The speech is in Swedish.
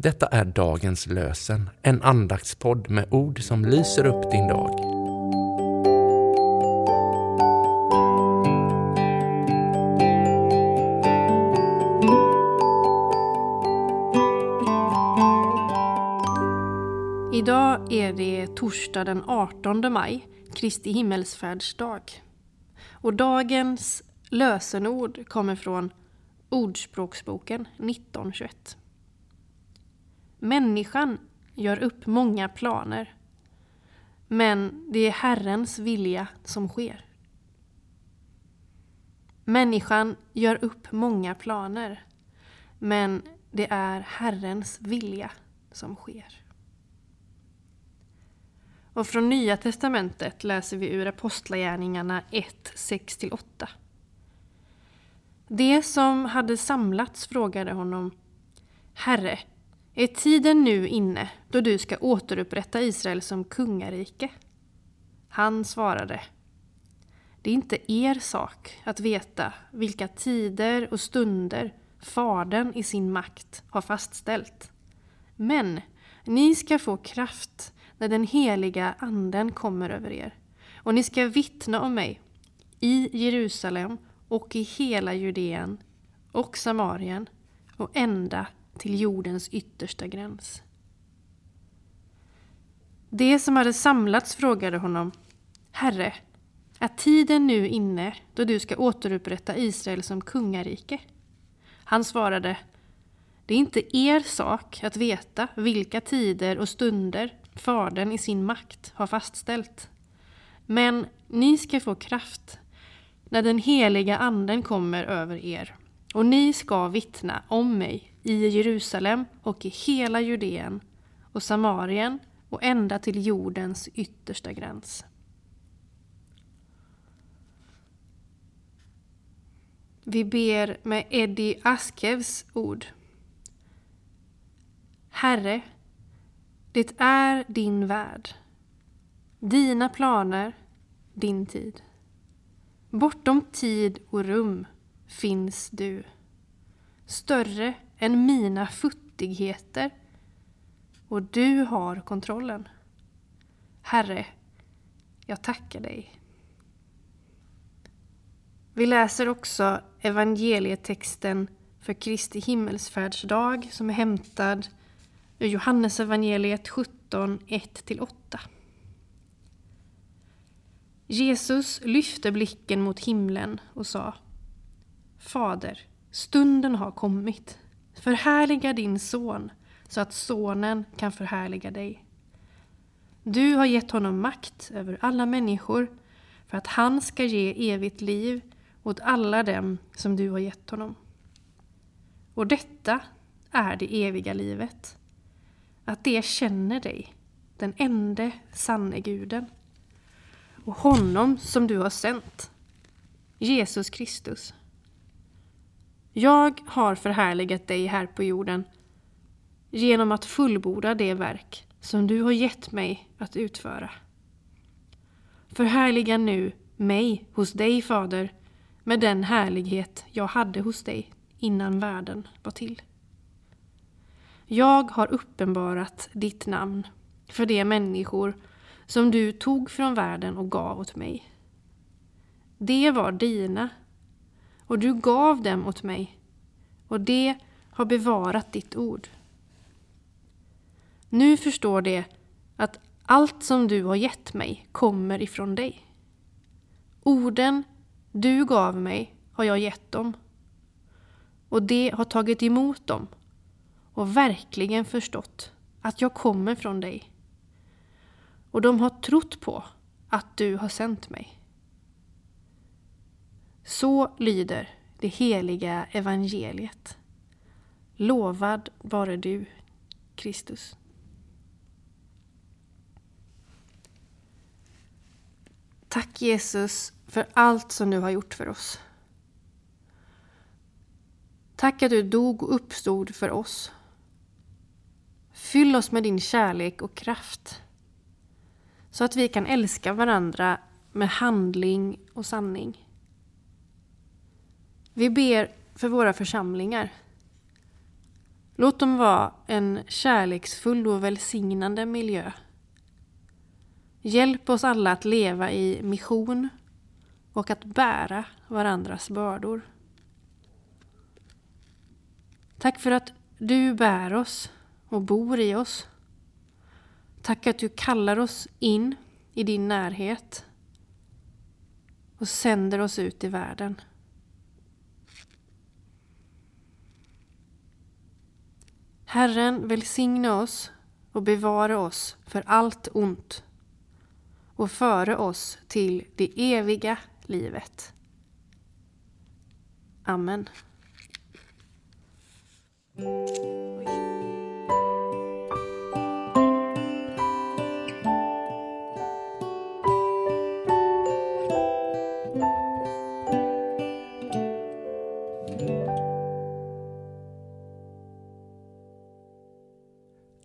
Detta är dagens lösen, en andaktspodd med ord som lyser upp din dag. Idag är det torsdag den 18 maj, Kristi himmelsfärdsdag. Och dagens lösenord kommer från Ordspråksboken 1921. Människan gör upp många planer, men det är Herrens vilja som sker. Människan gör upp många planer, men det är Herrens vilja som sker. Och från Nya Testamentet läser vi ur Apostlagärningarna 1, 6-8. Det som hade samlats frågade honom Herre, är tiden nu inne då du ska återupprätta Israel som kungarike? Han svarade Det är inte er sak att veta vilka tider och stunder Fadern i sin makt har fastställt. Men ni ska få kraft när den heliga anden kommer över er. Och ni ska vittna om mig i Jerusalem och i hela Judeen och Samarien och ända till jordens yttersta gräns. Det som hade samlats frågade honom Herre, är tiden nu inne då du ska återupprätta Israel som kungarike? Han svarade Det är inte er sak att veta vilka tider och stunder Fadern i sin makt har fastställt. Men ni ska få kraft när den heliga anden kommer över er och ni ska vittna om mig i Jerusalem och i hela Judeen och Samarien och ända till jordens yttersta gräns. Vi ber med Eddie Askevs ord. Herre, det är din värld. Dina planer, din tid. Bortom tid och rum finns du. Större än mina futtigheter. Och du har kontrollen. Herre, jag tackar dig. Vi läser också evangelietexten för Kristi himmelsfärdsdag som är hämtad ur Johannesevangeliet 17, 1-8. Jesus lyfte blicken mot himlen och sa Fader, stunden har kommit. Förhärliga din son så att sonen kan förhärliga dig. Du har gett honom makt över alla människor för att han ska ge evigt liv åt alla dem som du har gett honom. Och detta är det eviga livet. Att det känner dig, den ende sanne guden och honom som du har sänt, Jesus Kristus. Jag har förhärligat dig här på jorden genom att fullborda det verk som du har gett mig att utföra. Förhärliga nu mig hos dig, Fader, med den härlighet jag hade hos dig innan världen var till. Jag har uppenbarat ditt namn för de människor som du tog från världen och gav åt mig. Det var dina, och du gav dem åt mig, och det har bevarat ditt ord. Nu förstår de att allt som du har gett mig kommer ifrån dig. Orden du gav mig har jag gett dem, och de har tagit emot dem och verkligen förstått att jag kommer från dig. Och de har trott på att du har sänt mig. Så lyder det heliga evangeliet. Lovad vare du, Kristus. Tack Jesus för allt som du har gjort för oss. Tack att du dog och uppstod för oss. Fyll oss med din kärlek och kraft så att vi kan älska varandra med handling och sanning. Vi ber för våra församlingar. Låt dem vara en kärleksfull och välsignande miljö. Hjälp oss alla att leva i mission och att bära varandras bördor. Tack för att du bär oss och bor i oss. Tack att du kallar oss in i din närhet och sänder oss ut i världen. Herren välsigne oss och bevara oss för allt ont och före oss till det eviga livet. Amen.